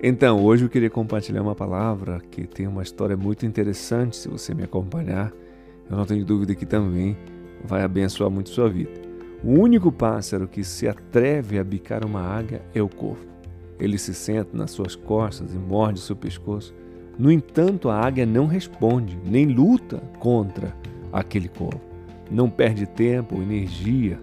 Então, hoje eu queria compartilhar uma palavra que tem uma história muito interessante. Se você me acompanhar, eu não tenho dúvida que também vai abençoar muito sua vida. O único pássaro que se atreve a bicar uma águia é o corvo. Ele se senta nas suas costas e morde seu pescoço. No entanto, a águia não responde, nem luta contra aquele corvo. Não perde tempo ou energia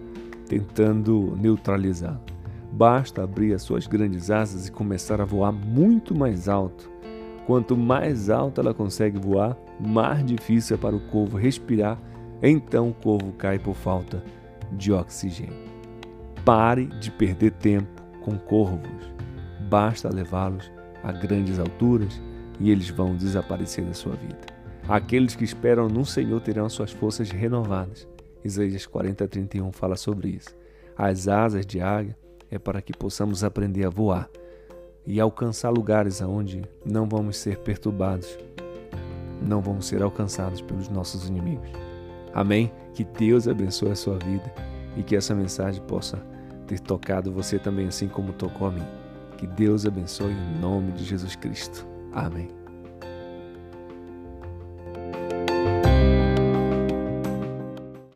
tentando neutralizá-lo. Basta abrir as suas grandes asas e começar a voar muito mais alto. Quanto mais alto ela consegue voar, mais difícil é para o corvo respirar, então o corvo cai por falta de oxigênio. Pare de perder tempo com corvos. Basta levá-los a grandes alturas e eles vão desaparecer da sua vida. Aqueles que esperam no Senhor terão suas forças renovadas. Isaías 40, 31 fala sobre isso. As asas de águia é para que possamos aprender a voar e alcançar lugares aonde não vamos ser perturbados, não vamos ser alcançados pelos nossos inimigos. Amém? Que Deus abençoe a sua vida e que essa mensagem possa ter tocado você também, assim como tocou a mim. Que Deus abençoe em nome de Jesus Cristo. Amém.